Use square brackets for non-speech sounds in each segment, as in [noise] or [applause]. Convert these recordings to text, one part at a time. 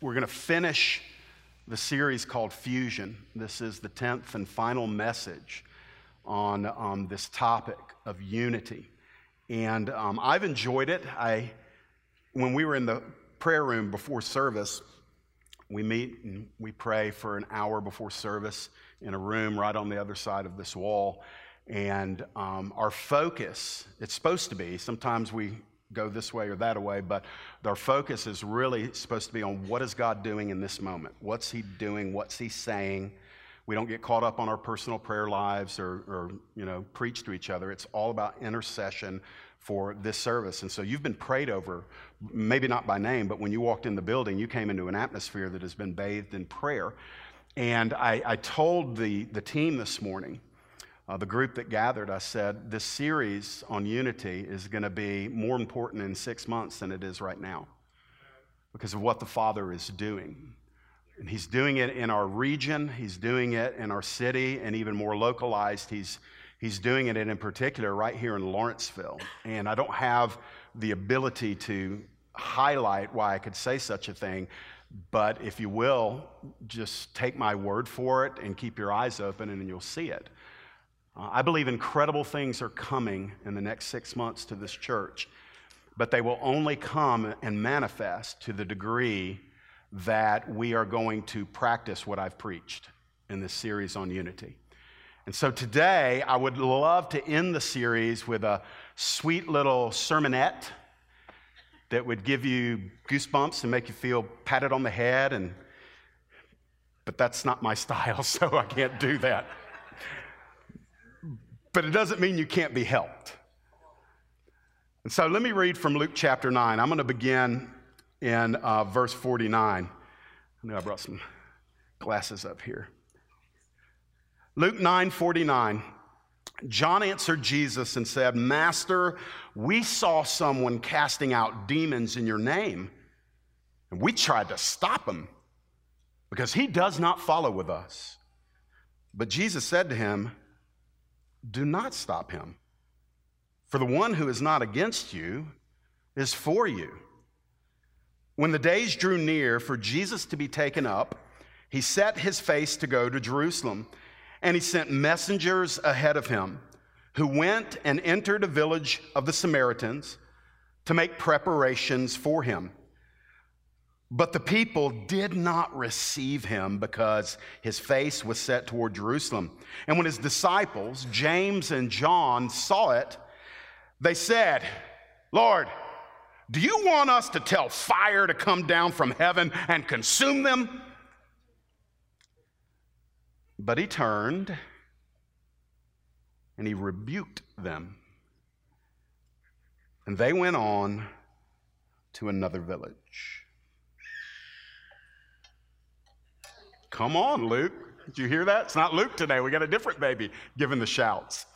we're going to finish the series called Fusion. This is the 10th and final message on um, this topic of unity. And um, I've enjoyed it. I, when we were in the prayer room before service, we meet and we pray for an hour before service in a room right on the other side of this wall. And um, our focus, it's supposed to be, sometimes we go this way or that way, but our focus is really supposed to be on what is God doing in this moment? What's He doing? What's He saying? We don't get caught up on our personal prayer lives or, or you know, preach to each other. It's all about intercession for this service. And so you've been prayed over, maybe not by name, but when you walked in the building, you came into an atmosphere that has been bathed in prayer. And I, I told the, the team this morning, uh, the group that gathered, I said, this series on unity is going to be more important in six months than it is right now because of what the Father is doing. And He's doing it in our region, He's doing it in our city, and even more localized, He's, he's doing it in particular right here in Lawrenceville. And I don't have the ability to highlight why I could say such a thing. But if you will, just take my word for it and keep your eyes open and you'll see it. Uh, I believe incredible things are coming in the next six months to this church, but they will only come and manifest to the degree that we are going to practice what I've preached in this series on unity. And so today, I would love to end the series with a sweet little sermonette that would give you goosebumps and make you feel patted on the head and but that's not my [laughs] style so i can't do that but it doesn't mean you can't be helped. And so let me read from Luke chapter 9. I'm going to begin in uh, verse 49. I know I brought some glasses up here. Luke 9 49. John answered Jesus and said, Master, we saw someone casting out demons in your name, and we tried to stop him because he does not follow with us. But Jesus said to him, do not stop him. For the one who is not against you is for you. When the days drew near for Jesus to be taken up, he set his face to go to Jerusalem, and he sent messengers ahead of him, who went and entered a village of the Samaritans to make preparations for him. But the people did not receive him because his face was set toward Jerusalem. And when his disciples, James and John, saw it, they said, Lord, do you want us to tell fire to come down from heaven and consume them? But he turned and he rebuked them. And they went on to another village. Come on, Luke. Did you hear that? It's not Luke today. We got a different baby giving the shouts.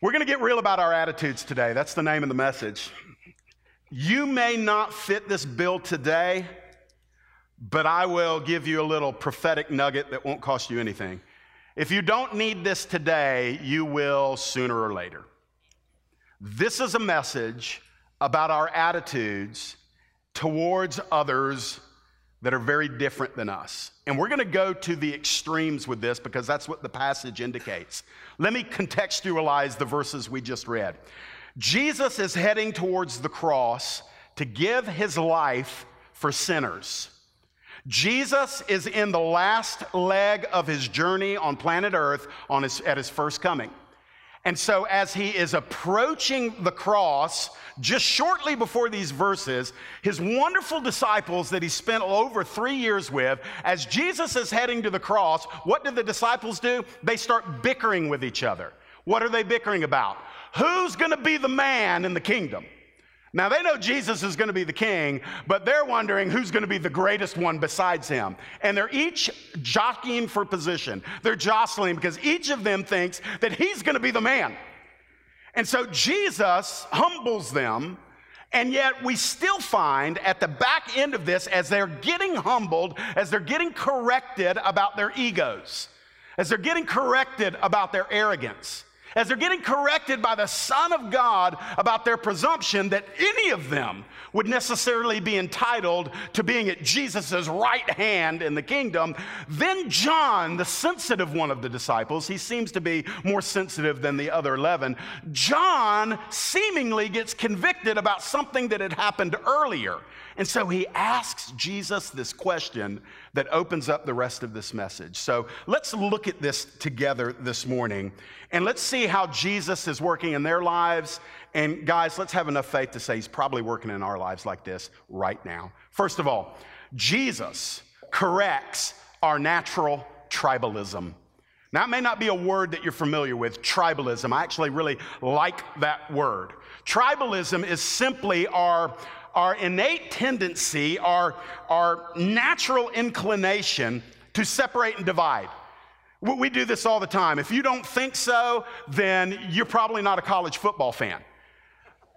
We're going to get real about our attitudes today. That's the name of the message. You may not fit this bill today, but I will give you a little prophetic nugget that won't cost you anything. If you don't need this today, you will sooner or later. This is a message about our attitudes towards others that are very different than us. And we're going to go to the extremes with this because that's what the passage indicates. Let me contextualize the verses we just read. Jesus is heading towards the cross to give his life for sinners. Jesus is in the last leg of his journey on planet Earth on his, at his first coming. And so, as he is approaching the cross, just shortly before these verses, his wonderful disciples that he spent over three years with, as Jesus is heading to the cross, what do the disciples do? They start bickering with each other. What are they bickering about? Who's going to be the man in the kingdom? Now, they know Jesus is going to be the king, but they're wondering who's going to be the greatest one besides him. And they're each jockeying for position. They're jostling because each of them thinks that he's going to be the man. And so Jesus humbles them, and yet we still find at the back end of this, as they're getting humbled, as they're getting corrected about their egos, as they're getting corrected about their arrogance, as they're getting corrected by the Son of God about their presumption that any of them would necessarily be entitled to being at Jesus' right hand in the kingdom, then John, the sensitive one of the disciples, he seems to be more sensitive than the other 11, John seemingly gets convicted about something that had happened earlier. And so he asks Jesus this question that opens up the rest of this message. So let's look at this together this morning and let's see how Jesus is working in their lives. And guys, let's have enough faith to say he's probably working in our lives like this right now. First of all, Jesus corrects our natural tribalism. Now, it may not be a word that you're familiar with, tribalism. I actually really like that word. Tribalism is simply our our innate tendency, our, our natural inclination to separate and divide. We do this all the time. If you don't think so, then you're probably not a college football fan.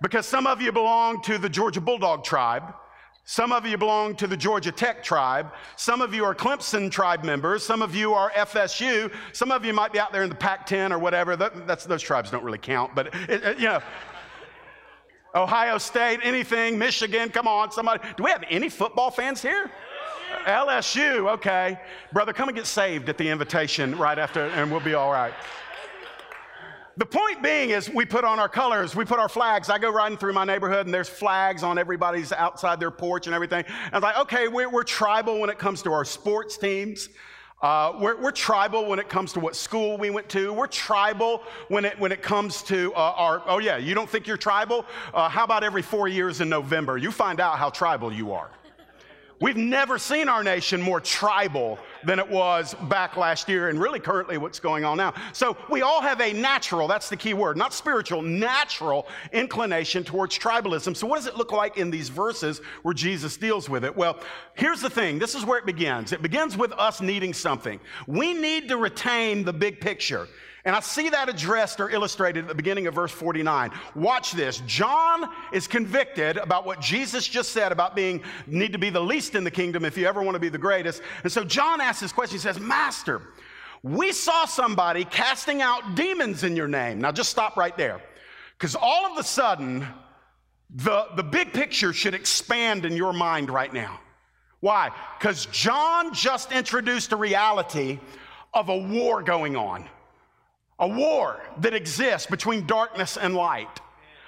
Because some of you belong to the Georgia Bulldog tribe. Some of you belong to the Georgia Tech tribe. Some of you are Clemson tribe members. Some of you are FSU. Some of you might be out there in the Pac 10 or whatever. That, those tribes don't really count, but it, it, you know. Ohio State, anything, Michigan, come on, somebody. Do we have any football fans here? LSU, okay. Brother, come and get saved at the invitation right after, and we'll be all right. The point being is, we put on our colors, we put our flags. I go riding through my neighborhood, and there's flags on everybody's outside their porch and everything. I was like, okay, we're, we're tribal when it comes to our sports teams. Uh, we're, we're, tribal when it comes to what school we went to. We're tribal when it, when it comes to uh, our, oh yeah, you don't think you're tribal? Uh, how about every four years in November? You find out how tribal you are. We've never seen our nation more tribal than it was back last year, and really currently what's going on now. So we all have a natural, that's the key word, not spiritual, natural inclination towards tribalism. So what does it look like in these verses where Jesus deals with it? Well, here's the thing this is where it begins. It begins with us needing something. We need to retain the big picture. And I see that addressed or illustrated at the beginning of verse 49. Watch this. John is convicted about what Jesus just said about being need to be the least in the kingdom if you ever want to be the greatest. And so John asks this question. He says, "Master, we saw somebody casting out demons in your name." Now just stop right there. Cuz all of a sudden the the big picture should expand in your mind right now. Why? Cuz John just introduced a reality of a war going on. A war that exists between darkness and light.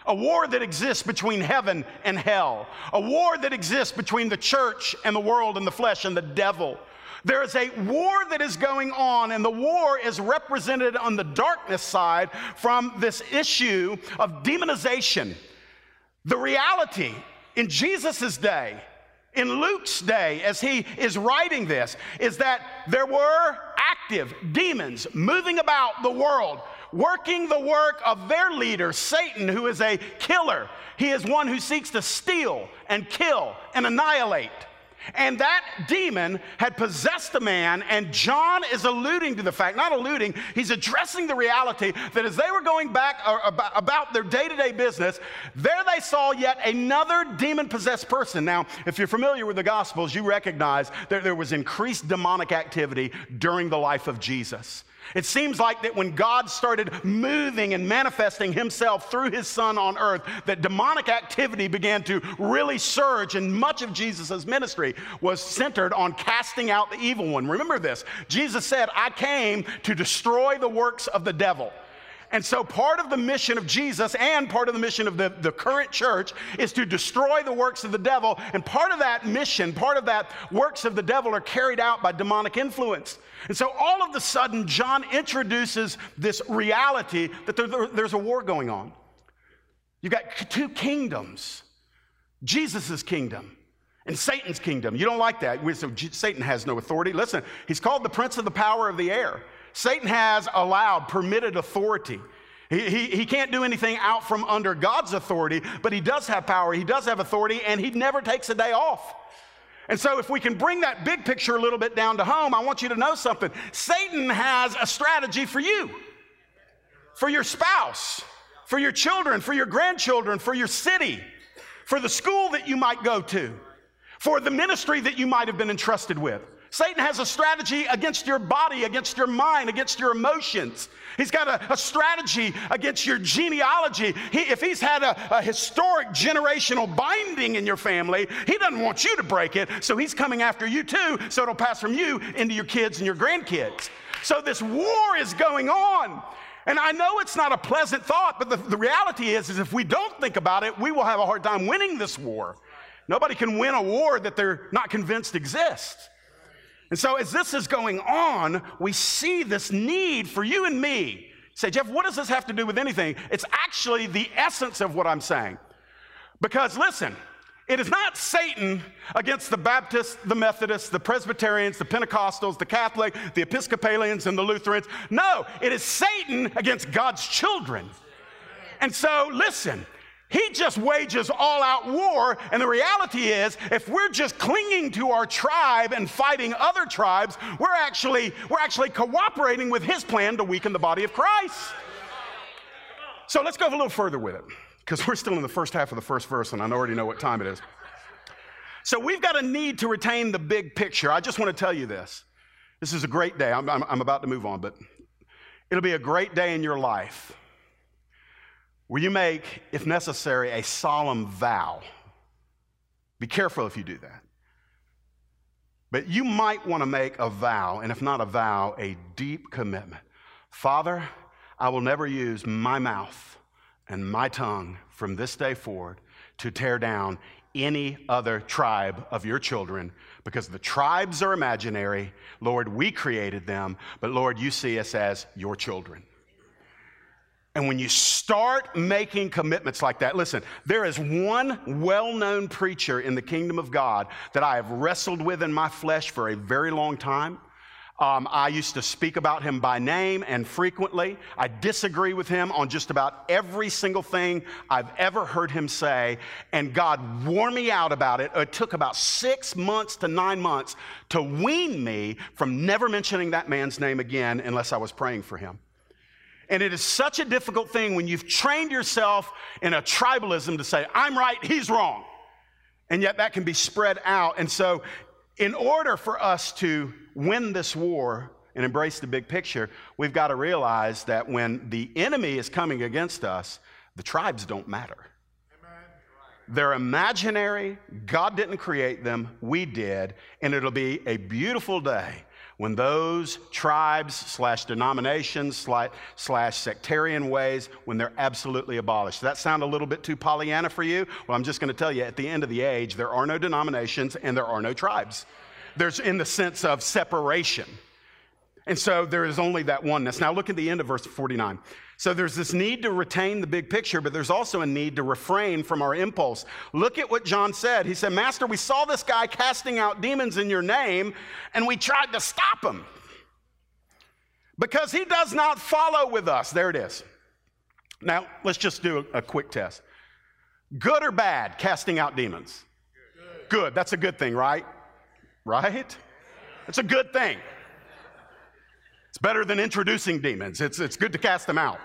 A war that exists between heaven and hell. A war that exists between the church and the world and the flesh and the devil. There is a war that is going on, and the war is represented on the darkness side from this issue of demonization. The reality in Jesus' day in Luke's day, as he is writing this, is that there were active demons moving about the world, working the work of their leader, Satan, who is a killer. He is one who seeks to steal and kill and annihilate. And that demon had possessed the man, and John is alluding to the fact, not alluding, he's addressing the reality that as they were going back uh, about their day to day business, there they saw yet another demon possessed person. Now, if you're familiar with the Gospels, you recognize that there was increased demonic activity during the life of Jesus. It seems like that when God started moving and manifesting himself through his son on earth, that demonic activity began to really surge, and much of Jesus' ministry was centered on casting out the evil one. Remember this Jesus said, I came to destroy the works of the devil. And so, part of the mission of Jesus and part of the mission of the, the current church is to destroy the works of the devil. And part of that mission, part of that works of the devil are carried out by demonic influence. And so, all of a sudden, John introduces this reality that there, there, there's a war going on. You've got two kingdoms Jesus' kingdom and Satan's kingdom. You don't like that. So Satan has no authority. Listen, he's called the prince of the power of the air. Satan has allowed, permitted authority. He, he, he, can't do anything out from under God's authority, but he does have power, he does have authority, and he never takes a day off. And so, if we can bring that big picture a little bit down to home, I want you to know something. Satan has a strategy for you, for your spouse, for your children, for your grandchildren, for your city, for the school that you might go to, for the ministry that you might have been entrusted with. Satan has a strategy against your body, against your mind, against your emotions. He's got a, a strategy against your genealogy. He, if he's had a, a historic generational binding in your family, he doesn't want you to break it. So he's coming after you too, so it'll pass from you into your kids and your grandkids. So this war is going on. And I know it's not a pleasant thought, but the, the reality is, is if we don't think about it, we will have a hard time winning this war. Nobody can win a war that they're not convinced exists. And so, as this is going on, we see this need for you and me. Say, Jeff, what does this have to do with anything? It's actually the essence of what I'm saying. Because listen, it is not Satan against the Baptists, the Methodists, the Presbyterians, the Pentecostals, the Catholic, the Episcopalians, and the Lutherans. No, it is Satan against God's children. And so, listen, he just wages all out war. And the reality is, if we're just clinging to our tribe and fighting other tribes, we're actually, we're actually cooperating with his plan to weaken the body of Christ. So let's go a little further with it, because we're still in the first half of the first verse, and I already know what time it is. So we've got a need to retain the big picture. I just want to tell you this. This is a great day. I'm, I'm, I'm about to move on, but it'll be a great day in your life where you make, if necessary, a solemn vow. Be careful if you do that. But you might want to make a vow, and if not a vow, a deep commitment. Father, I will never use my mouth and my tongue from this day forward to tear down any other tribe of your children because the tribes are imaginary. Lord, we created them, but Lord, you see us as your children. And when you start making commitments like that, listen, there is one well known preacher in the kingdom of God that I have wrestled with in my flesh for a very long time. Um, I used to speak about him by name and frequently. I disagree with him on just about every single thing I've ever heard him say, and God wore me out about it. It took about six months to nine months to wean me from never mentioning that man's name again unless I was praying for him. And it is such a difficult thing when you've trained yourself in a tribalism to say, I'm right, he's wrong. And yet that can be spread out. And so, in order for us to win this war and embrace the big picture, we've got to realize that when the enemy is coming against us, the tribes don't matter. They're imaginary. God didn't create them, we did. And it'll be a beautiful day when those tribes slash denominations slash, sectarian ways, when they're absolutely abolished. Does that sound a little bit too Pollyanna for you? Well, I'm just going to tell you at the end of the age, there are no denominations and there are no tribes. There's in the sense of separation. And so there is only that oneness. Now look at the end of verse 49. So there's this need to retain the big picture, but there's also a need to refrain from our impulse. Look at what John said. He said, Master, we saw this guy casting out demons in your name, and we tried to stop him because he does not follow with us. There it is. Now, let's just do a, quick test. Good or bad, casting out demons? Good. good. That's a good thing, right? Right? It's a good thing. It's better than introducing demons, it's, it's good to cast them out.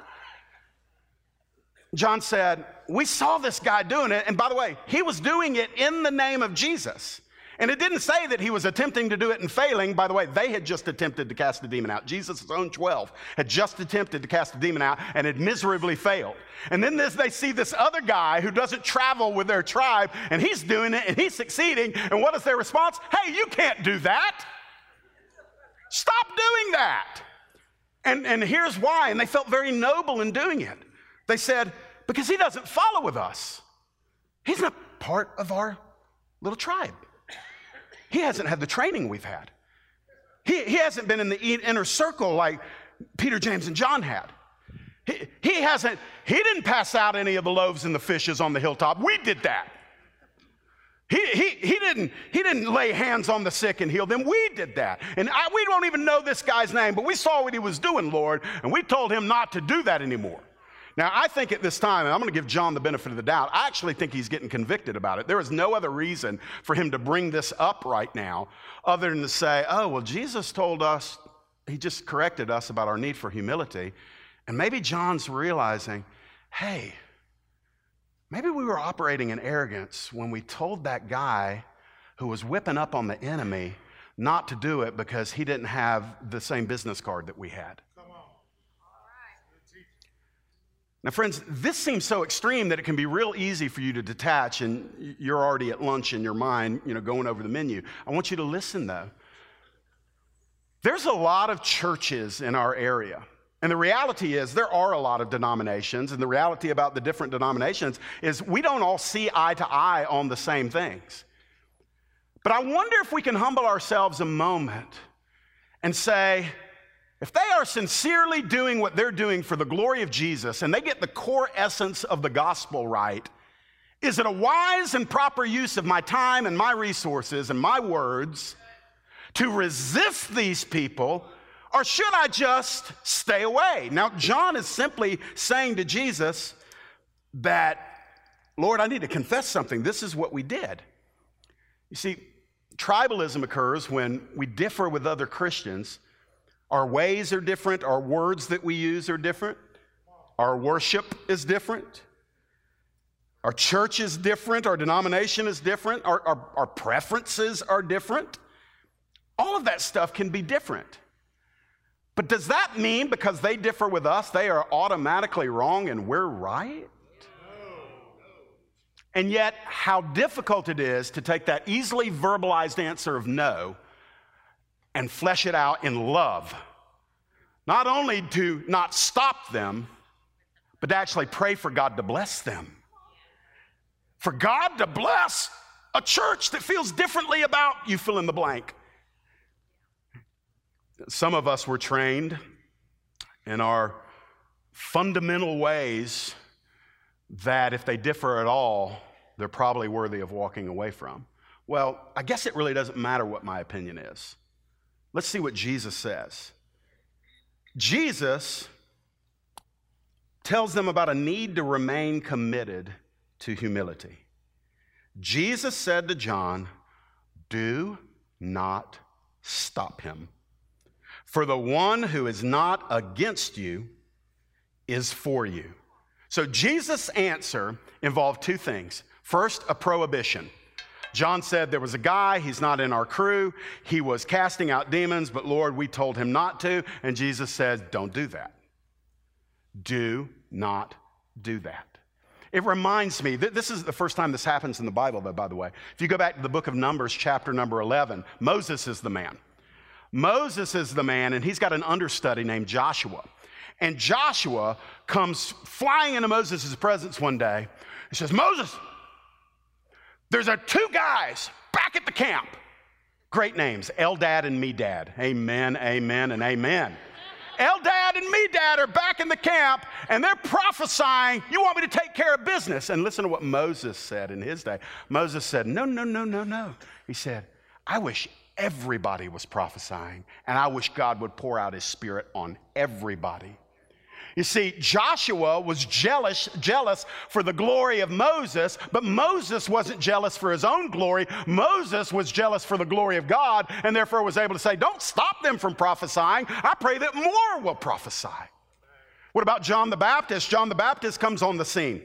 John said, We saw this guy doing it. And by the way, he was doing it in the name of Jesus. And it didn't say that he was attempting to do it and failing. By the way, they had just attempted to cast a demon out. Jesus' own 12 had just attempted to cast a demon out and had miserably failed. And then this, they see this other guy who doesn't travel with their tribe and he's doing it and he's succeeding. And what is their response? Hey, you can't do that. Stop doing that. And, and here's why. And they felt very noble in doing it. They said, because he doesn't follow with us. He's not part of our little tribe. He hasn't had the training we've had. He, he hasn't been in the inner circle like Peter, James, and John had. He, he hasn't, he didn't pass out any of the loaves and the fishes on the hilltop. We did that. He, he, he, didn't, he didn't lay hands on the sick and heal them. We did that. And I, we don't even know this guy's name, but we saw what he was doing, Lord, and we told him not to do that anymore. Now, I think at this time, and I'm going to give John the benefit of the doubt, I actually think he's getting convicted about it. There is no other reason for him to bring this up right now other than to say, oh, well, Jesus told us, he just corrected us about our need for humility. And maybe John's realizing, hey, Maybe we were operating in arrogance when we told that guy who was whipping up on the enemy not to do it because he didn't have the same business card that we had. Come on. Now, friends, this seems so extreme that it can be real easy for you to detach, and you're already at lunch in your mind, you know, going over the menu. I want you to listen, though. There's a lot of churches in our area. And the reality is, there are a lot of denominations, and the reality about the different denominations is we don't all see eye to eye on the same things. But I wonder if we can humble ourselves a moment and say, if they are sincerely doing what they're doing for the glory of Jesus and they get the core essence of the gospel right, is it a wise and proper use of my time and my resources and my words to resist these people, or should I just stay away? Now, John is simply saying to Jesus that, Lord, I need to confess something. This is what we did. You see, tribalism occurs when we differ with other Christians our ways are different, our words that we use are different, our worship is different, our church is different, our denomination is different, our, our, our preferences are different. All of that stuff can be different. But does that mean because they differ with us, they are automatically wrong and we're right? And yet, how difficult it is to take that easily verbalized answer of no and flesh it out in love. Not only to not stop them, but to actually pray for God to bless them. For God to bless a church that feels differently about you fill in the blank. Some of us were trained in our fundamental ways that if they differ at all, they're probably worthy of walking away from. Well, I guess it really doesn't matter what my opinion is. Let's see what Jesus says. Jesus tells them about a need to remain committed to humility. Jesus said to John, Do not stop him. For the one who is not against you is for you. So Jesus' answer involved two things. First, a prohibition. John said there was a guy, he's not in our crew. He was casting out demons, but Lord, we told him not to. And Jesus says, Don't do that. Do not do that. It reminds me, that this is the first time this happens in the Bible, though, by the way. If you go back to the book of Numbers, chapter number 11, Moses is the man. Moses is the man, and he's got an understudy named Joshua. And Joshua comes flying into Moses' presence one day. He says, Moses, there's a two guys back at the camp. Great names, Eldad and Medad. Amen, amen, and amen. Eldad and Medad are back in the camp and they're prophesying, You want me to take care of business? And listen to what Moses said in his day. Moses said, No, no, no, no, no. He said, I wish everybody was prophesying and I wish God would pour out his spirit on everybody. You see, Joshua was jealous, jealous for the glory of Moses, but Moses wasn't jealous for his own glory. Moses was jealous for the glory of God, and therefore was able to say, Don't stop them from prophesying. I pray that more will prophesy. What about John the Baptist? John the Baptist comes on the scene,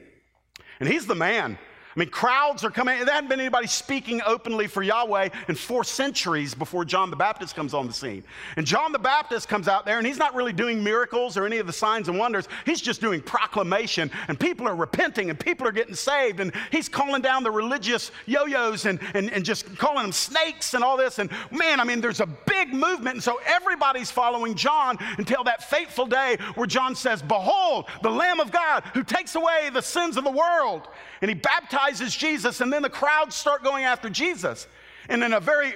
and he's the man I mean, crowds are coming. There hadn't been anybody speaking openly for Yahweh in four centuries before John the Baptist comes on the scene. And John the Baptist comes out there, and he's not really doing miracles or any of the signs and wonders. He's just doing proclamation, and people are repenting, and people are getting saved. And he's calling down the religious yo yos and, and, and just calling them snakes and all this. And man, I mean, there's a big movement. And so everybody's following John until that fateful day where John says, Behold, the Lamb of God who takes away the sins of the world. And he baptizes baptizes Jesus, and then the crowds start going after Jesus. And in a very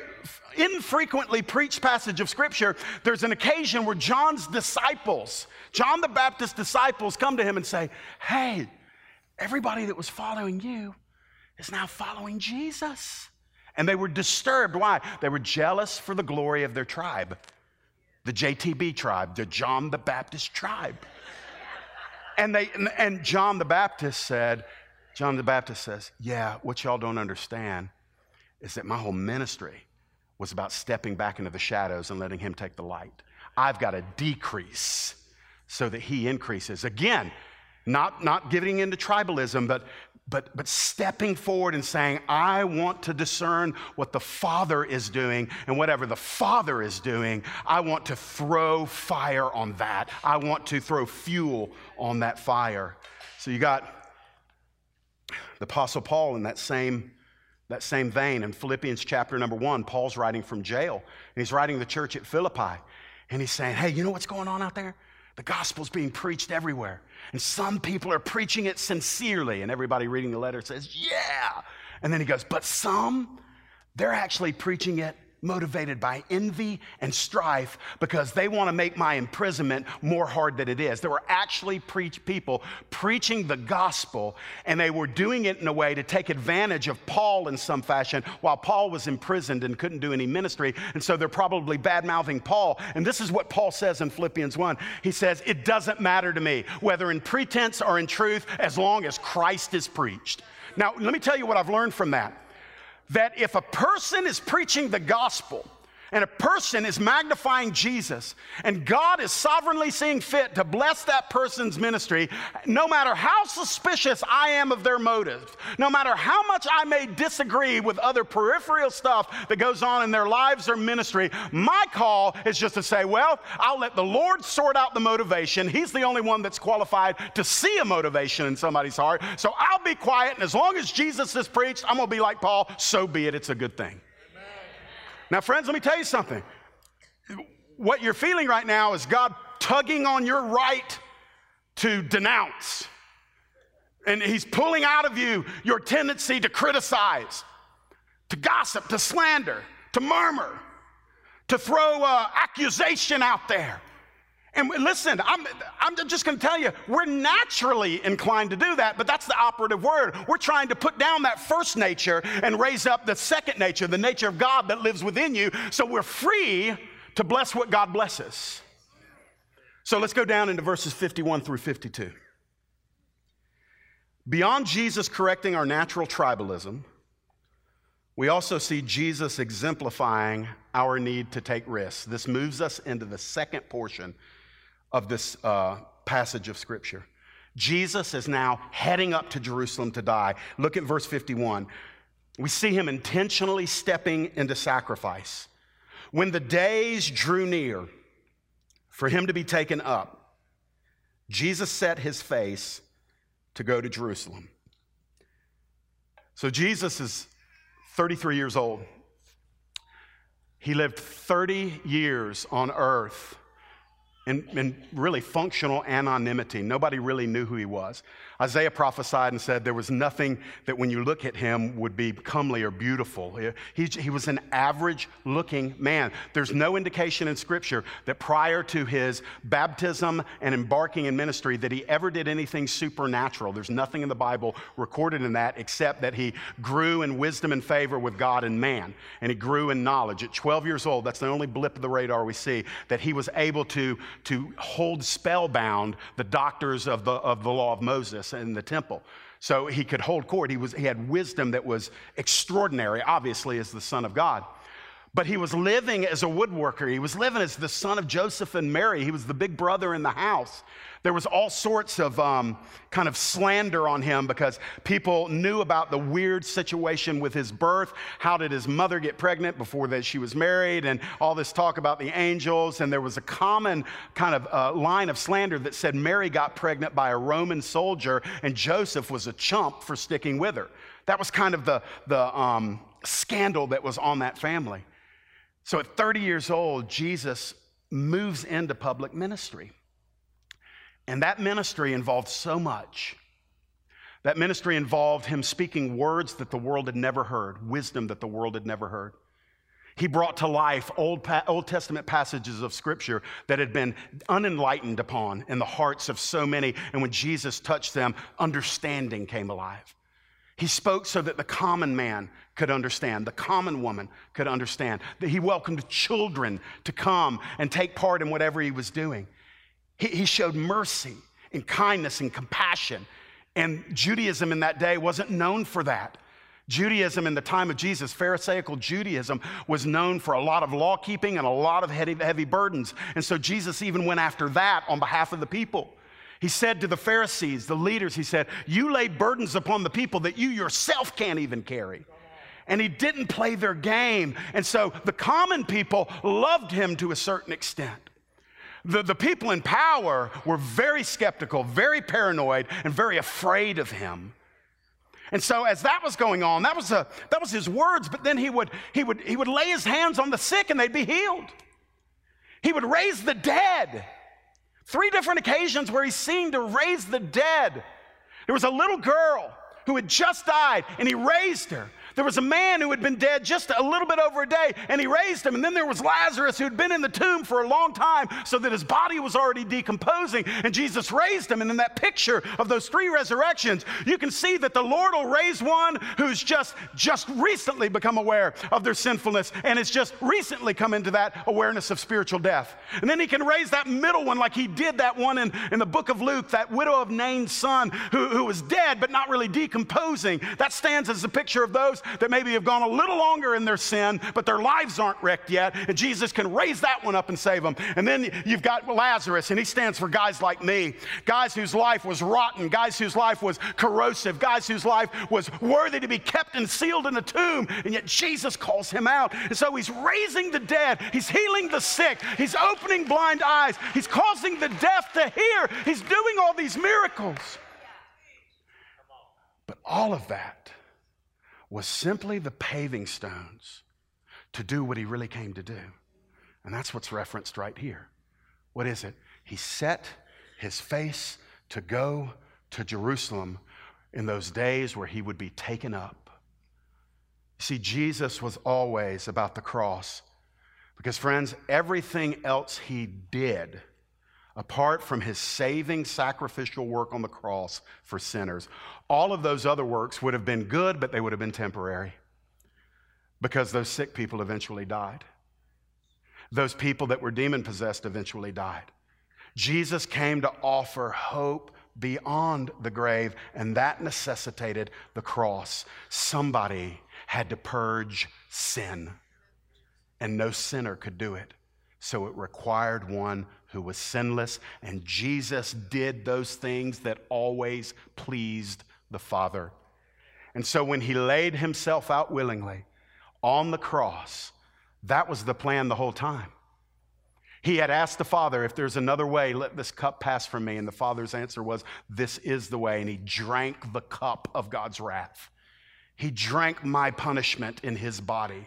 infrequently preached passage of scripture, there's an occasion where John's disciples, John the Baptist's disciples, come to him and say, Hey, everybody that was following you is now following Jesus. And they were disturbed. Why? They were jealous for the glory of their tribe, the JTB tribe, the John the Baptist tribe. And, they, and John the Baptist said, John the Baptist says, Yeah, what y'all don't understand is that my whole ministry was about stepping back into the shadows and letting him take the light. I've got to decrease so that he increases. Again, Not, not giving into tribalism, but, but, but stepping forward and saying, I want to discern what the Father is doing, and whatever the Father is doing, I want to throw fire on that. I want to throw fuel on that fire. So you got the Apostle Paul in that same, that same vein. In Philippians chapter number one, Paul's writing from jail, and he's writing the church at Philippi, and he's saying, Hey, you know what's going on out there? The gospel's being preached everywhere. And some people are preaching it sincerely. And everybody reading the letter says, Yeah. And then he goes, But some, they're actually preaching it motivated by envy and strife because they want to make my imprisonment more hard than it is. There were actually preach people preaching the gospel, and they were doing it in a way to take advantage of Paul in some fashion while Paul was imprisoned and couldn't do any ministry. And so they're probably bad mouthing Paul. And this is what Paul says in Philippians 1. He says, It doesn't matter to me, whether in pretense or in truth, as long as Christ is preached. Now, let me tell you what I've learned from that that if a person is preaching the gospel and a person is magnifying Jesus, and God is sovereignly seeing fit to bless that person's ministry, no matter how suspicious I am of their motives, no matter how much I may disagree with other peripheral stuff that goes on in their lives or ministry, my call is just to say, well, I'll let the Lord sort out the motivation. He's the only one that's qualified to see a motivation in somebody's heart. So I'll be quiet, and as long as Jesus is preached, I'm going to be like Paul, so be it. It's a good thing. Now, friends, let me tell you something. What you're feeling right now is God tugging on your right to denounce. And He's pulling out of you your tendency to criticize, to gossip, to slander, to murmur, to throw uh, accusation out there. And listen, I'm, I'm just going to tell you, we're naturally inclined to do that, but that's the operative word. We're trying to put down that first nature and raise up the second nature, the nature of God that lives within you, so we're free to bless what God blesses. So let's go down into verses 51 through 52. Beyond Jesus correcting our natural tribalism, we also see Jesus exemplifying our need to take risks. This moves us into the second portion of this uh, passage of Scripture. Jesus is now heading up to Jerusalem to die. Look at verse 51. We see him intentionally stepping into sacrifice. When the days drew near for him to be taken up, Jesus set his face to go to Jerusalem. So Jesus is 33 years old. He lived 30 years on earth in, in, really functional anonymity. Nobody really knew who he was. Isaiah prophesied and said there was nothing that when you look at him would be comely or beautiful. He, he was an average looking man. There's no indication in Scripture that prior to his baptism and embarking in ministry that he ever did anything supernatural. There's nothing in the Bible recorded in that except that he grew in wisdom and favor with God and man. And he grew in knowledge. At 12 years old, that's the only blip of the radar we see, that he was able to to hold spellbound the doctors of the, of the law of Moses in the temple. So he could hold court. He, was, he had wisdom that was extraordinary, obviously, as the Son of God. But he was living as a woodworker. He was living as the son of Joseph and Mary. He was the big brother in the house. There was all sorts of um, kind of slander on him because people knew about the weird situation with his birth. How did his mother get pregnant before that she was married? And all this talk about the angels. And there was a common kind of uh, line of slander that said Mary got pregnant by a Roman soldier and Joseph was a chump for sticking with her. That was kind of the, the um, scandal that was on that family. So at 30 years old, Jesus moves into public ministry. And that ministry involved so much. That ministry involved him speaking words that the world had never heard, wisdom that the world had never heard. He brought to life Old, Old Testament passages of Scripture that had been unenlightened upon in the hearts of so many. And when Jesus touched them, understanding came alive. He spoke so that the common man could understand, the common woman could understand, that he welcomed children to come and take part in whatever he was doing. He, he showed mercy and kindness and compassion. And Judaism in that day wasn't known for that. Judaism in the time of Jesus, Pharisaical Judaism, was known for a lot of law keeping and a lot of heavy, heavy burdens. And so Jesus even went after that on behalf of the people. He said to the Pharisees, the leaders, he said, You lay burdens upon the people that you yourself can't even carry. And he didn't play their game. And so the common people loved him to a certain extent. The, the people in power were very skeptical, very paranoid, and very afraid of him. And so as that was going on, that was, a, that was his words, but then he would, he, would, he would lay his hands on the sick and they'd be healed. He would raise the dead. Three different occasions where he's seen to raise the dead. There was a little girl who had just died, and he raised her. There was a man who had been dead just a little bit over a day, and he raised him. And then there was Lazarus who had been in the tomb for a long time, so that his body was already decomposing, and Jesus raised him. And in that picture of those three resurrections, you can see that the Lord will raise one who's just, just recently become aware of their sinfulness and has just recently come into that awareness of spiritual death. And then he can raise that middle one, like he did that one in, in the book of Luke, that widow of Nain's son who, who was dead but not really decomposing. That stands as a picture of those that maybe have gone a little longer in their sin, but their lives aren't wrecked yet. And Jesus can raise that one up and save them. And then you've got Lazarus, and he stands for guys like me, guys whose life was rotten, guys whose life was corrosive, guys whose life was worthy to be kept and sealed in a tomb. And yet Jesus calls him out. And so he's raising the dead, he's healing the sick, he's opening blind eyes, he's causing the deaf to hear, he's doing all these miracles. But all of that was simply the paving stones to do what he really came to do. And that's what's referenced right here. What is it? He set his face to go to Jerusalem in those days where he would be taken up. See, Jesus was always about the cross. Because, friends, everything else he did apart from his saving sacrificial work on the cross for sinners. All of those other works would have been good, but they would have been temporary because those sick people eventually died. Those people that were demon possessed eventually died. Jesus came to offer hope beyond the grave, and that necessitated the cross. Somebody had to purge sin, and no sinner could do it. So it required one who was sinless, and Jesus did those things that always pleased the Father. And so when he laid himself out willingly on the cross, that was the plan the whole time. He had asked the Father, if there's another way, let this cup pass from me. And the Father's answer was, This is the way. And he drank the cup of God's wrath. He drank my punishment in his body.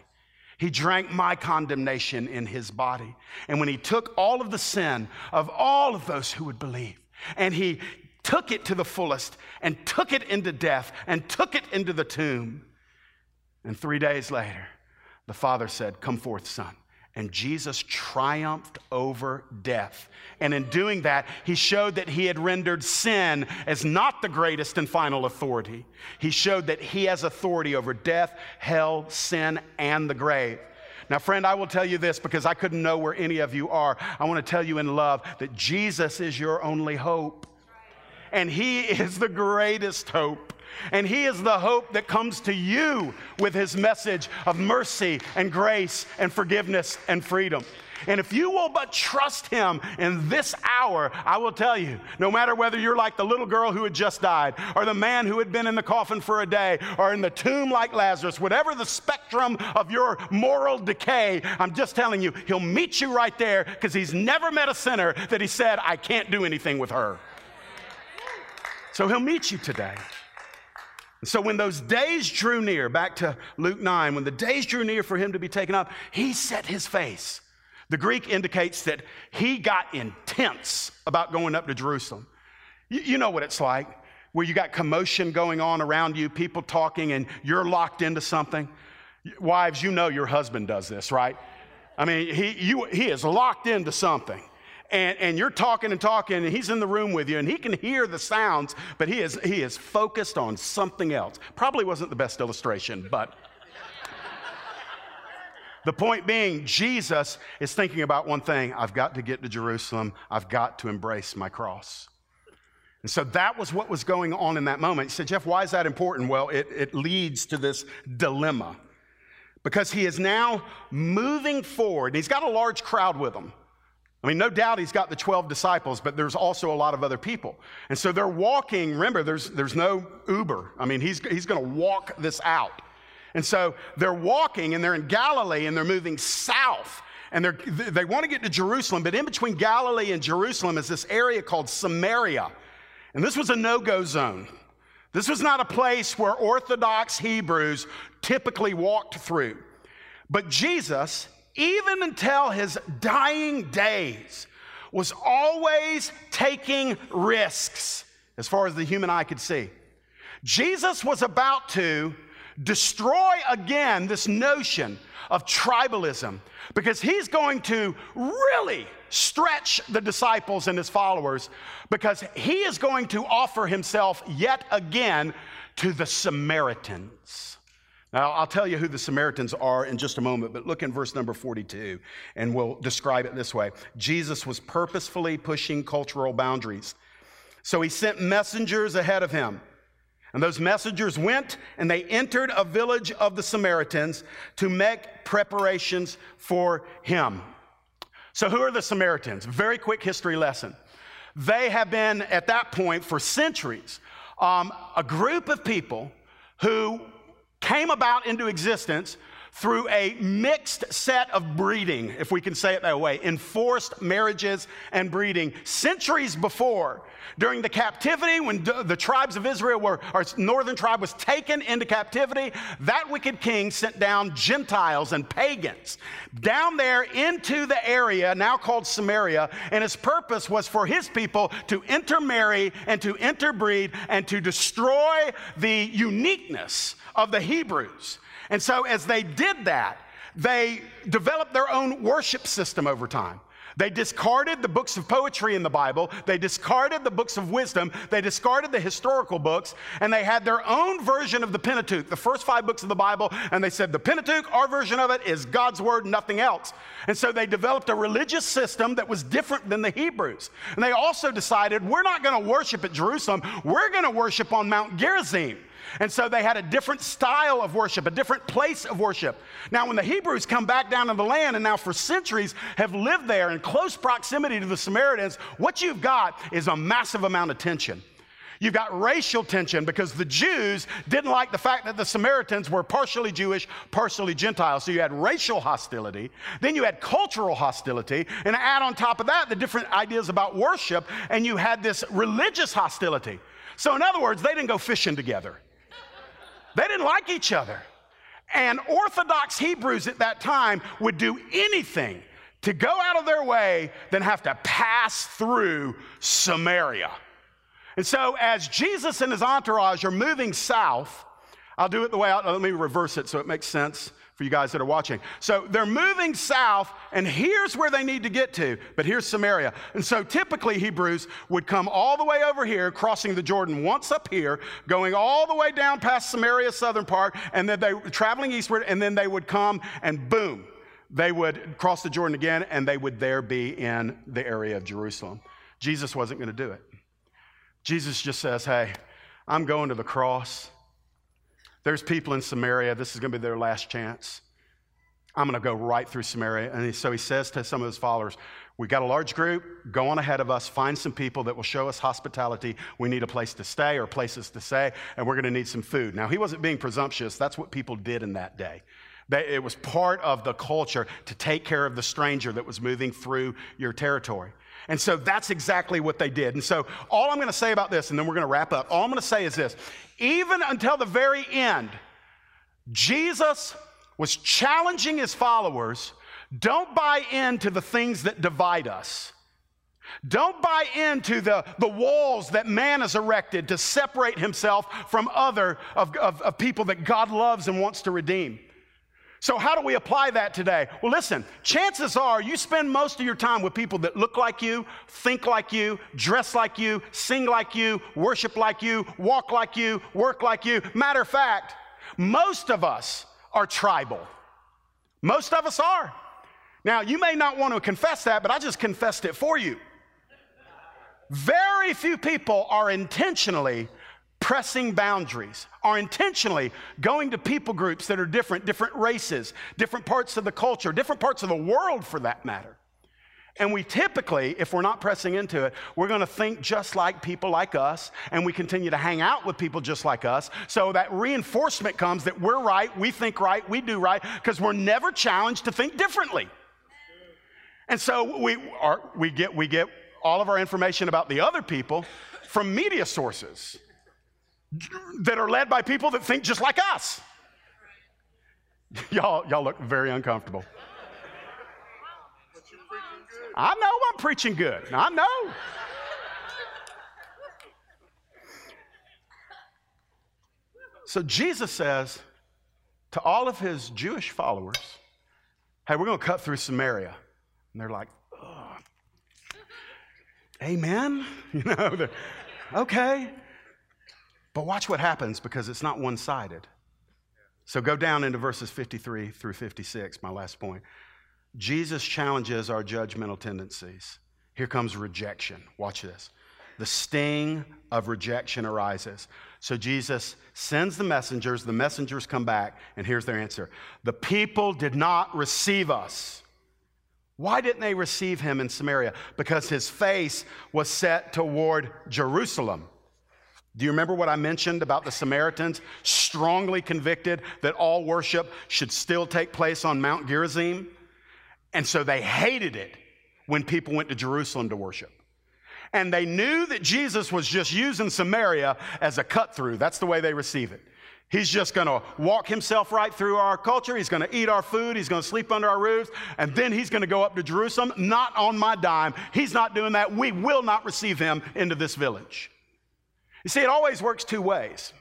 He drank my condemnation in his body. And when he took all of the sin of all of those who would believe, and he took it to the fullest, and took it into death, and took it into the tomb. And three days later, the Father said, Come forth, son. And Jesus triumphed over death. And in doing that, he showed that he had rendered sin as not the greatest and final authority. He showed that he has authority over death, hell, sin, and the grave. Now, friend, I will tell you this because I couldn't know where any of you are. I want to tell you in love that Jesus is your only hope. And he is the greatest hope. And He is the hope that comes to you with His message of mercy and grace and forgiveness and freedom. And if you will but trust Him in this hour, I will tell you, no matter whether you're like the little girl who had just died, or the man who had been in the coffin for a day, or in the tomb like Lazarus, whatever the spectrum of your moral decay, I'm just telling you, He'll meet you right there because He's never met a sinner that He said, I can't do anything with her. So He'll meet you today. So when those days drew near, back to Luke 9, when the days drew near for him to be taken up, he set his face. The Greek indicates that he got intense about going up to Jerusalem. You, you know what it's like, where you got commotion going on around you, people talking, and you're locked into something. Wives, you know your husband does this, right? I mean, he, you, he is locked into something and, and you're talking and talking, and he's in the room with you, and he can hear the sounds, but he is, he is focused on something else. Probably wasn't the best illustration, but. The point being, Jesus is thinking about one thing I've got to get to Jerusalem, I've got to embrace my cross. And so that was what was going on in that moment. He said, Jeff, why is that important? Well, it, it leads to this dilemma because he is now moving forward. He's got a large crowd with him. I mean, no doubt he's got the 12 disciples, but there's also a lot of other people. And so they're walking. Remember, there's, there's no Uber. I mean, he's, he's going to walk this out. And so they're walking and they're in Galilee and they're moving south. And they want to get to Jerusalem, but in between Galilee and Jerusalem is this area called Samaria. And this was a no go zone. This was not a place where Orthodox Hebrews typically walked through. But Jesus, even until his dying days, was always taking risks as far as the human eye could see. Jesus was about to destroy again this notion of tribalism because he's going to really stretch the disciples and his followers because he is going to offer himself yet again to the Samaritans. Now, I'll tell you who the Samaritans are in just a moment, but look in verse number 42 and we'll describe it this way Jesus was purposefully pushing cultural boundaries. So he sent messengers ahead of him. And those messengers went and they entered a village of the Samaritans to make preparations for him. So, who are the Samaritans? Very quick history lesson. They have been, at that point, for centuries, um, a group of people who came about into existence through a mixed set of breeding, if we can say it that way, enforced marriages and breeding centuries before during the captivity, when the tribes of Israel were, or northern tribe was taken into captivity, that wicked king sent down Gentiles and pagans down there into the area now called Samaria. And his purpose was for his people to intermarry and to interbreed and to destroy the uniqueness of the Hebrews. And so, as they did that, they developed their own worship system over time. They discarded the books of poetry in the Bible. They discarded the books of wisdom. They discarded the historical books. And they had their own version of the Pentateuch, the first five books of the Bible. And they said, the Pentateuch, our version of it, is God's word, nothing else. And so they developed a religious system that was different than the Hebrews. And they also decided, we're not going to worship at Jerusalem. We're going to worship on Mount Gerizim. And so they had a different style of worship, a different place of worship. Now, when the Hebrews come back down to the land and now for centuries have lived there in close proximity to the Samaritans, what you've got is a massive amount of tension. You've got racial tension because the Jews didn't like the fact that the Samaritans were partially Jewish, partially Gentile. So you had racial hostility. Then you had cultural hostility. And add on top of that the different ideas about worship. And you had this religious hostility. So, in other words, they didn't go fishing together. They didn't like each other. And Orthodox Hebrews at that time would do anything to go out of their way than have to pass through Samaria. And so, as Jesus and his entourage are moving south, I'll do it the way I, let me reverse it so it makes sense for you guys that are watching. So they're moving south, and here's where they need to get to, but here's Samaria. And so typically, Hebrews would come all the way over here, crossing the Jordan once up here, going all the way down past Samaria, southern part, and then they traveling eastward, and then they would come and boom, they would cross the Jordan again, and they would there be in the area of Jerusalem. Jesus wasn't going to do it. Jesus just says, Hey, I'm going to the cross. There's people in Samaria. This is going to be their last chance. I'm going to go right through Samaria. And so he says to some of his followers, We've got a large group. Go on ahead of us. Find some people that will show us hospitality. We need a place to stay or places to stay, and we're going to need some food. Now, he wasn't being presumptuous. That's what people did in that day. It was part of the culture to take care of the stranger that was moving through your territory. And so that's exactly what they did. And so all I'm going to say about this, and then we're going to wrap up, all I'm going to say is this even until the very end, Jesus was challenging his followers don't buy into the things that divide us. Don't buy into the, the walls that man has erected to separate himself from other of, of, of people that God loves and wants to redeem. So, how do we apply that today? Well, listen, chances are you spend most of your time with people that look like you, think like you, dress like you, sing like you, worship like you, walk like you, work like you. Matter of fact, most of us are tribal. Most of us are. Now, you may not want to confess that, but I just confessed it for you. Very few people are intentionally pressing boundaries, are intentionally going to people groups that are different, different races, different parts of the culture, different parts of the world for that matter. And we typically, if we're not pressing into it, we're going to think just like people like us, and we continue to hang out with people just like us. So that reinforcement comes that we're right, we think right, we do right, because we're never challenged to think differently. And so we, are, we, get, we get all of our information about the other people from media sources that are led by people that think just like us. Y'all, y'all look very uncomfortable. I know I'm preaching good. I know. So Jesus says to all of his Jewish followers, Hey, we're going to cut through Samaria. And they're like, Ugh. Amen? [laughs] You know, okay. But watch what happens because it's not one sided. So go down into verses 53 through 56, my last point. Jesus challenges our judgmental tendencies. Here comes rejection. Watch this. The sting of rejection arises. So Jesus sends the messengers, the messengers come back, and here's their answer The people did not receive us. Why didn't they receive him in Samaria? Because his face was set toward Jerusalem. Do you remember what I mentioned about the Samaritans strongly convicted that all worship should still take place on Mount Gerizim? And so they hated it when people went to Jerusalem to worship. And they knew that Jesus was just using Samaria as a cut through. That's the way they receive it. He's just going to walk himself right through our culture. He's going to eat our food. He's going to sleep under our roofs. And then he's going to go up to Jerusalem, not on my dime. He's not doing that. We will not receive him into this village. You see, it always works two ways.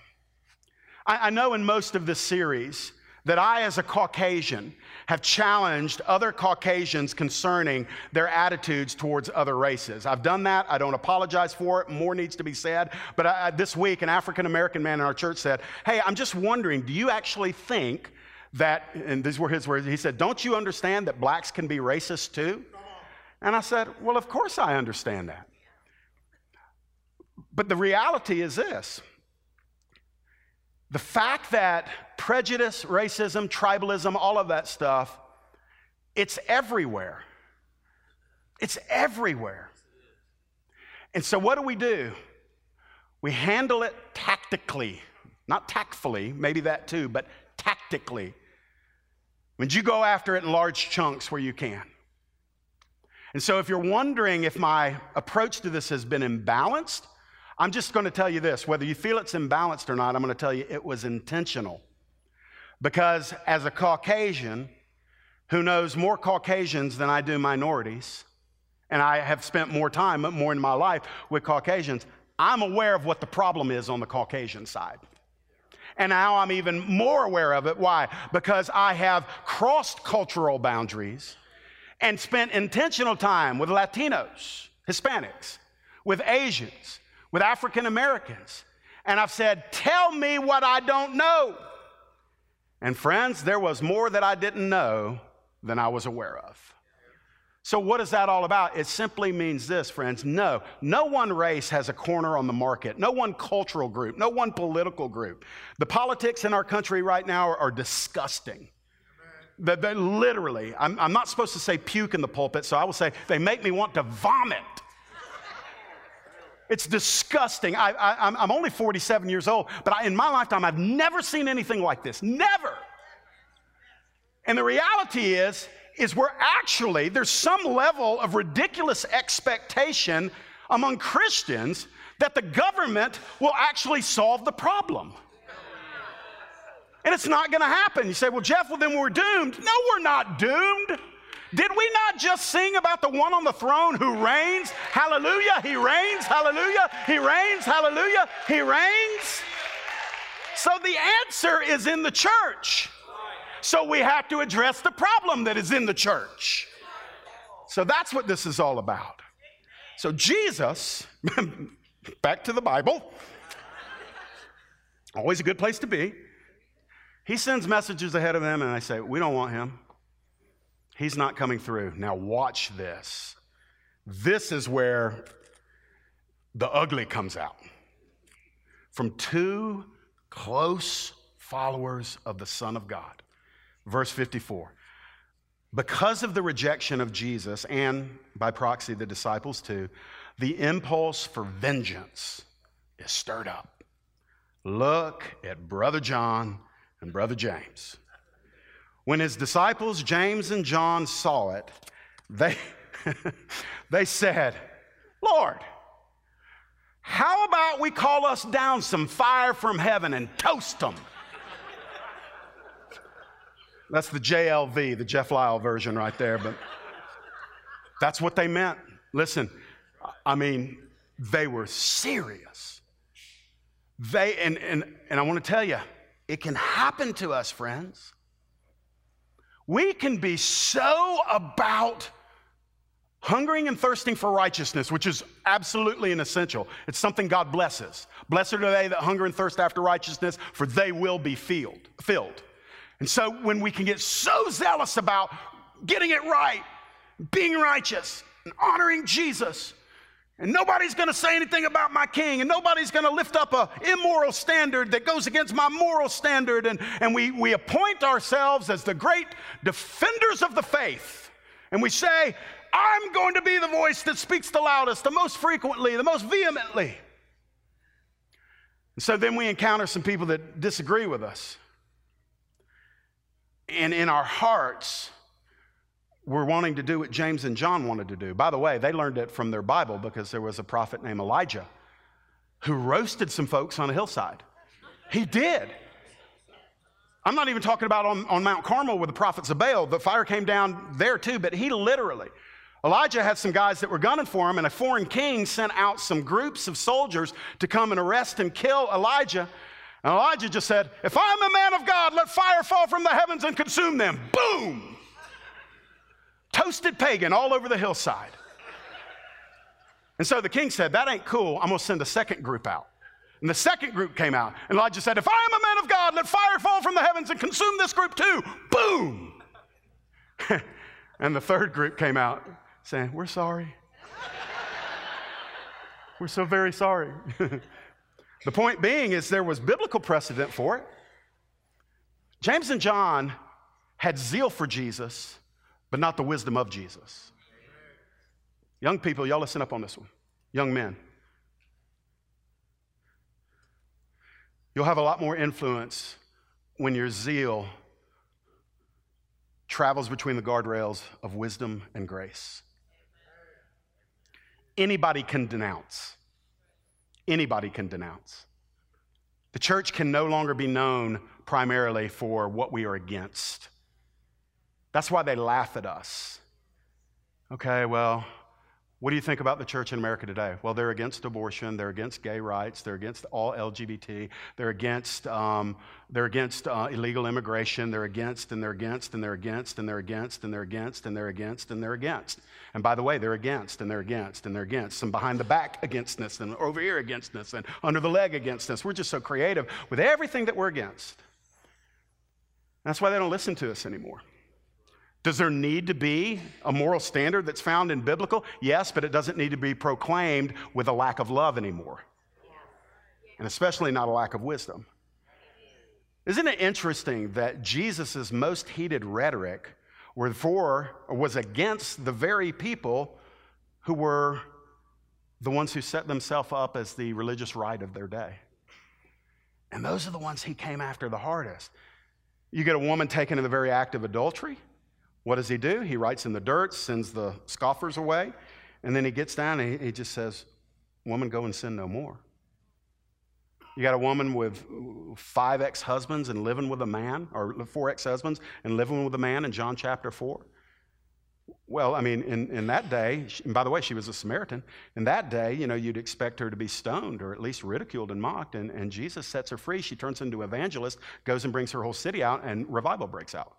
I, I know in most of this series that I, as a Caucasian, have challenged other Caucasians concerning their attitudes towards other races. I've done that. I don't apologize for it. More needs to be said. But I, this week, an African American man in our church said, Hey, I'm just wondering, do you actually think that, and these were his words, he said, Don't you understand that blacks can be racist too? And I said, Well, of course I understand that. But the reality is this the fact that prejudice, racism, tribalism, all of that stuff, it's everywhere. It's everywhere. And so, what do we do? We handle it tactically, not tactfully, maybe that too, but tactically. When you go after it in large chunks where you can. And so, if you're wondering if my approach to this has been imbalanced, I'm just going to tell you this whether you feel it's imbalanced or not, I'm going to tell you it was intentional. Because as a Caucasian who knows more Caucasians than I do minorities, and I have spent more time, more in my life with Caucasians, I'm aware of what the problem is on the Caucasian side. And now I'm even more aware of it. Why? Because I have crossed cultural boundaries and spent intentional time with Latinos, Hispanics, with Asians, with African Americans. And I've said, Tell me what I don't know. And friends, there was more that I didn't know than I was aware of. So, what is that all about? It simply means this, friends. No, no one race has a corner on the market, no one cultural group, no one political group. The politics in our country right now are, are disgusting. They, they literally, I'm, I'm not supposed to say puke in the pulpit, so I will say they make me want to vomit. It's disgusting. I, am only 47 years old, but I, in my lifetime, I've never seen anything like this. Never. And the reality is, is we're actually, there's some level of ridiculous expectation among Christians that the government will actually solve the problem. And it's not going to happen. You say, well, Jeff, well, then we're doomed. No, we're not doomed. Did we not just sing about the one on the throne who reigns? Hallelujah, he reigns, hallelujah, he reigns, hallelujah, he reigns. So the answer is in the church. So we have to address the problem that is in the church. So that's what this is all about. So Jesus, [laughs] back to the Bible, always a good place to be. He sends messages ahead of them, and I say, We don't want him. He's not coming through. Now, watch this. This is where the ugly comes out. From two close followers of the Son of God. Verse 54. because of the rejection of Jesus and by proxy the disciples too, the impulse for vengeance is stirred up. Look at Brother John and Brother James. When his disciples, James and John, saw it, they, [laughs] they said, Lord, how about we call us down some fire from heaven and toast them? That's the JLV, the Jeff Lyle version right there, but that's what they meant. Listen, I mean, they were serious. They, and, and, and I want to tell you, it can happen to us, friends. We can be so about hungering and thirsting for righteousness, which is absolutely an essential. It's something God blesses. Blessed are they that hunger and thirst after righteousness, for they will be filled. filled. And so when we can get so zealous about getting it right, being righteous, and honoring Jesus, and nobody's going to say anything about my king, and nobody's going to lift up a immoral standard that goes against my moral standard, and, and we, we appoint ourselves as the great defenders of the faith. And we say, I'm going to be the voice that speaks the loudest, the most frequently, the most vehemently. And so then we encounter some people that disagree with us. And in our hearts, we're wanting to do what James and John wanted to do. By the way, they learned it from their Bible because there was a prophet named Elijah who roasted some folks on a hillside. He did. I'm not even talking about on, on Mount Carmel with the prophets of Baal. The fire came down there too, but he literally, Elijah had some guys that were gunning for him, and a foreign king sent out some groups of soldiers to come and arrest and kill Elijah. And Elijah just said, If I'm a man of God, let fire fall from the heavens and consume them. Boom! Toasted pagan all over the hillside. And so the king said, That ain't cool. I'm going to send a second group out. And the second group came out. And Elijah said, If I am a man of God, let fire fall from the heavens and consume this group too. Boom! [laughs] and the third group came out saying, We're sorry. We're so very sorry. [laughs] The point being is there was biblical precedent for it. James and John had zeal for Jesus, but not the wisdom of Jesus. Young people, y'all listen up on this one. Young men. You'll have a lot more influence when your zeal travels between the guardrails of wisdom and grace. Anybody can denounce anybody can denounce. The church can no longer be known primarily for what we are against. That's why they laugh at us. Okay, well, what do you think about the church in America today? Well, they're against abortion, they're against gay rights, they're against all LGBT, they're against, um, they're against uh, illegal immigration, they're against, and they're against, and they're against, and they're against, and they're against, and they're against, and they're against. And by the way, they're against, and they're against, and they're against, and behind the back againstness, and over here againstness, and under the leg againstness. We're just so creative with everything that we're against. That's why they don't listen to us anymore. Does there need to be a moral standard that's found in biblical? Yes, but it doesn't need to be proclaimed with a lack of love anymore. And especially not a lack of wisdom. Isn't it interesting that Jesus' most heated rhetoric were for, was against the very people who were the ones who set themselves up as the religious right of their day? And those are the ones he came after the hardest. You get a woman taken in the very act of adultery. What does he do? He writes in the dirt, sends the scoffers away, and then he gets down and he, just says, Woman, go and sin no more. You got a woman with five ex husbands and living with a man, or four ex husbands and living with a man in John chapter 4. Well, I mean, in, in that day, and by the way, she was a Samaritan. In that day, you know, you'd expect her to be stoned or at least ridiculed and mocked. And, and Jesus sets her free. She turns into an evangelist, goes and brings her whole city out, and revival breaks out.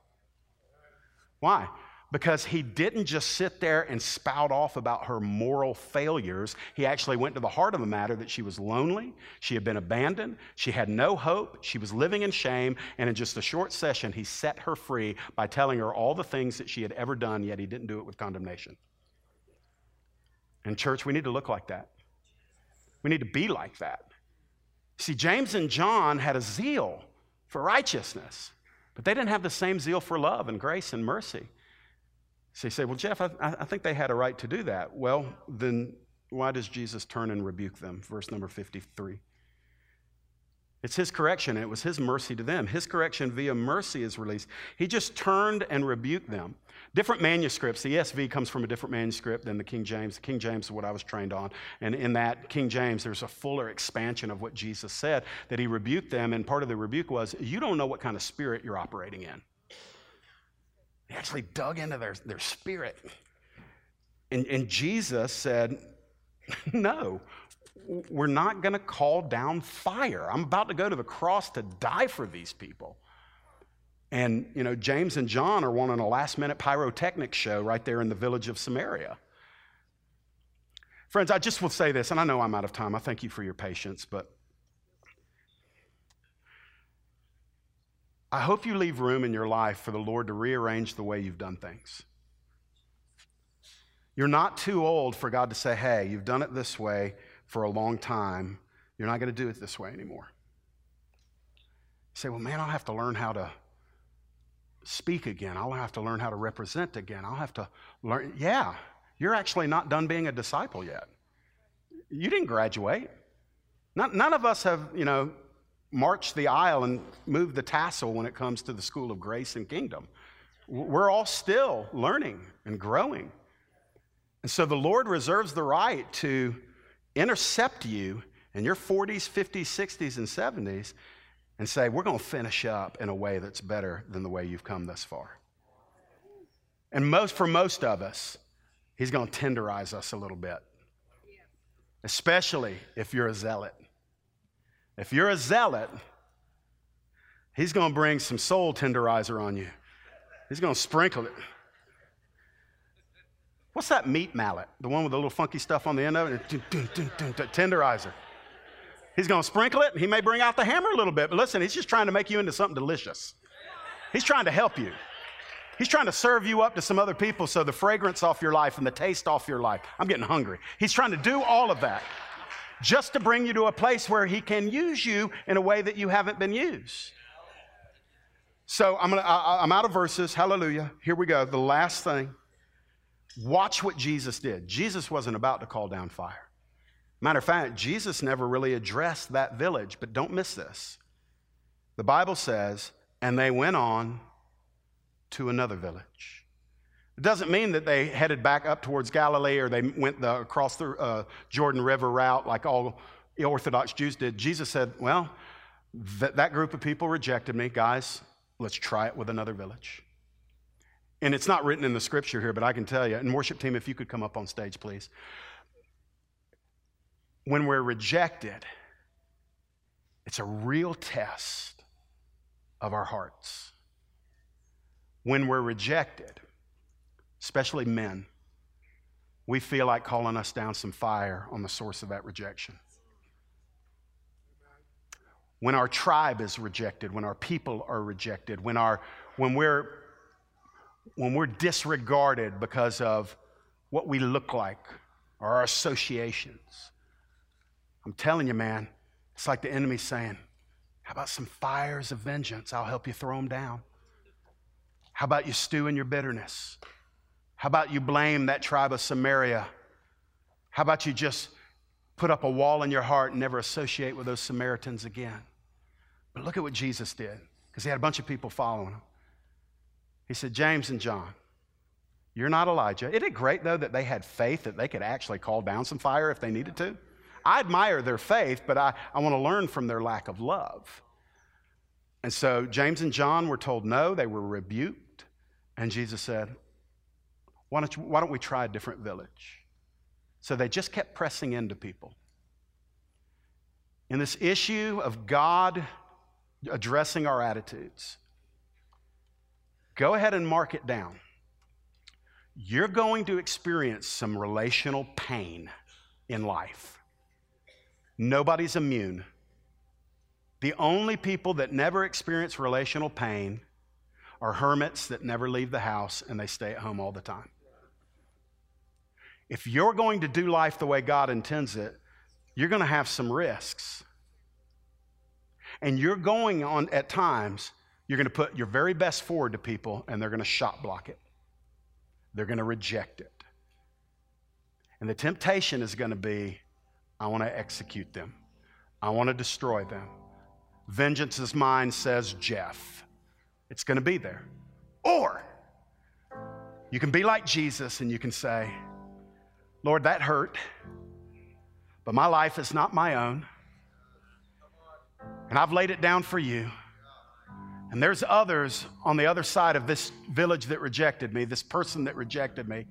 Why? Because he didn't just sit there and spout off about her moral failures. He actually went to the heart of the matter that she was lonely, she had been abandoned, she had no hope, she was living in shame, and in just a short session, he set her free by telling her all the things that she had ever done, yet he didn't do it with condemnation. In church, we need to look like that. We need to be like that. See, James and John had a zeal for righteousness. But they didn't have the same zeal for love and grace and mercy. So you say, well, Jeff, I, I think they had a right to do that. Well, then why does Jesus turn and rebuke them? Verse number 53. It's his correction, and it was his mercy to them. His correction via mercy is released. He just turned and rebuked them. Different manuscripts, the ESV comes from a different manuscript than the King James. The King James is what I was trained on. And in that King James, there's a fuller expansion of what Jesus said, that he rebuked them. And part of the rebuke was, you don't know what kind of spirit you're operating in. He actually dug into their, their spirit. And, and Jesus said, [laughs] No, we're not going to call down fire. I'm about to go to the cross to die for these people. And, you know, James and John are wanting a last minute pyrotechnics show right there in the village of Samaria. Friends, I just will say this, and I know I'm out of time. I thank you for your patience, but I hope you leave room in your life for the Lord to rearrange the way you've done things. You're not too old for God to say, hey, you've done it this way for a long time. You're not going to do it this way anymore. You say, well, man, I'll have to learn how to speak again. I'll have to learn how to represent again. I'll have to learn. Yeah, you're actually not done being a disciple yet. You didn't graduate. Not, none of us have, you know, marched the aisle and moved the tassel when it comes to the school of grace and kingdom. We're all still learning and growing. And so the Lord reserves the right to intercept you in your 40s, 50s, 60s, and 70s and say, We're going to finish up in a way that's better than the way you've come thus far. And most, for most of us, He's going to tenderize us a little bit, especially if you're a zealot. If you're a zealot, He's going to bring some soul tenderizer on you, He's going to sprinkle it. What's that meat mallet? The one with the little funky stuff on the end of it? Tenderizer. He's going to sprinkle it. and He may bring out the hammer a little bit, but listen, he's just trying to make you into something delicious. He's trying to help you. He's trying to serve you up to some other people so the fragrance off your life and the taste off your life. I'm getting hungry. He's trying to do all of that just to bring you to a place where he can use you in a way that you haven't been used. So I'm, gonna, I, I'm out of verses. Hallelujah. Here we go. The last thing. Watch what Jesus did. Jesus wasn't about to call down fire. Matter of fact, Jesus never really addressed that village, but don't miss this. The Bible says, and they went on to another village. It doesn't mean that they headed back up towards Galilee or they went the, across the uh, Jordan River route like all Orthodox Jews did. Jesus said, Well, that, that group of people rejected me. Guys, let's try it with another village. And it's not written in the scripture here, but I can tell you. And worship team, if you could come up on stage, please. When we're rejected, it's a real test of our hearts. When we're rejected, especially men, we feel like calling us down some fire on the source of that rejection. When our tribe is rejected, when our people are rejected, when, our, when we're when we're disregarded because of what we look like or our associations. I'm telling you, man, it's like the enemy saying, How about some fires of vengeance? I'll help you throw them down. How about you stew in your bitterness? How about you blame that tribe of Samaria? How about you just put up a wall in your heart and never associate with those Samaritans again? But look at what Jesus did, because he had a bunch of people following him. He said, James and John, you're not Elijah. Isn't it great, though, that they had faith that they could actually call down some fire if they needed to? I admire their faith, but I, I want to learn from their lack of love. And so James and John were told no, they were rebuked. And Jesus said, why don't, you, why don't we try a different village? So they just kept pressing into people. In this issue of God addressing our attitudes, Go ahead and mark it down. You're going to experience some relational pain in life. Nobody's immune. The only people that never experience relational pain are hermits that never leave the house and they stay at home all the time. If you're going to do life the way God intends it, you're going to have some risks. And you're going on at times you're going to put your very best forward to people and they're going to shot block it. they're going to reject it. And the temptation is going to be I want to execute them, I want to destroy them. Vengeance is mine, says Jeff. It's going to be there. Or you can be like Jesus and you can say, Lord, that hurt, but my life is not my own. And I've laid it down for you. And there's others on the other side of this village that rejected me, this person that rejected me.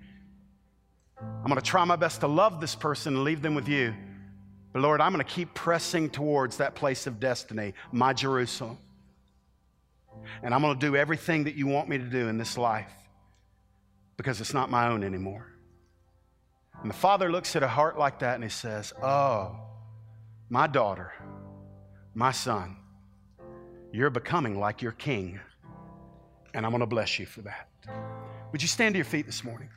I'm going to try my best to love this person and leave them with you. But Lord, I'm going to keep pressing towards that place of destiny, my Jerusalem. And I'm going to do everything that you want me to do in this life because it's not my own anymore. And the father looks at a heart like that and he says, Oh, my daughter, my son, you're becoming like your king. And I'm going to bless you for that. Would you stand to your feet this morning?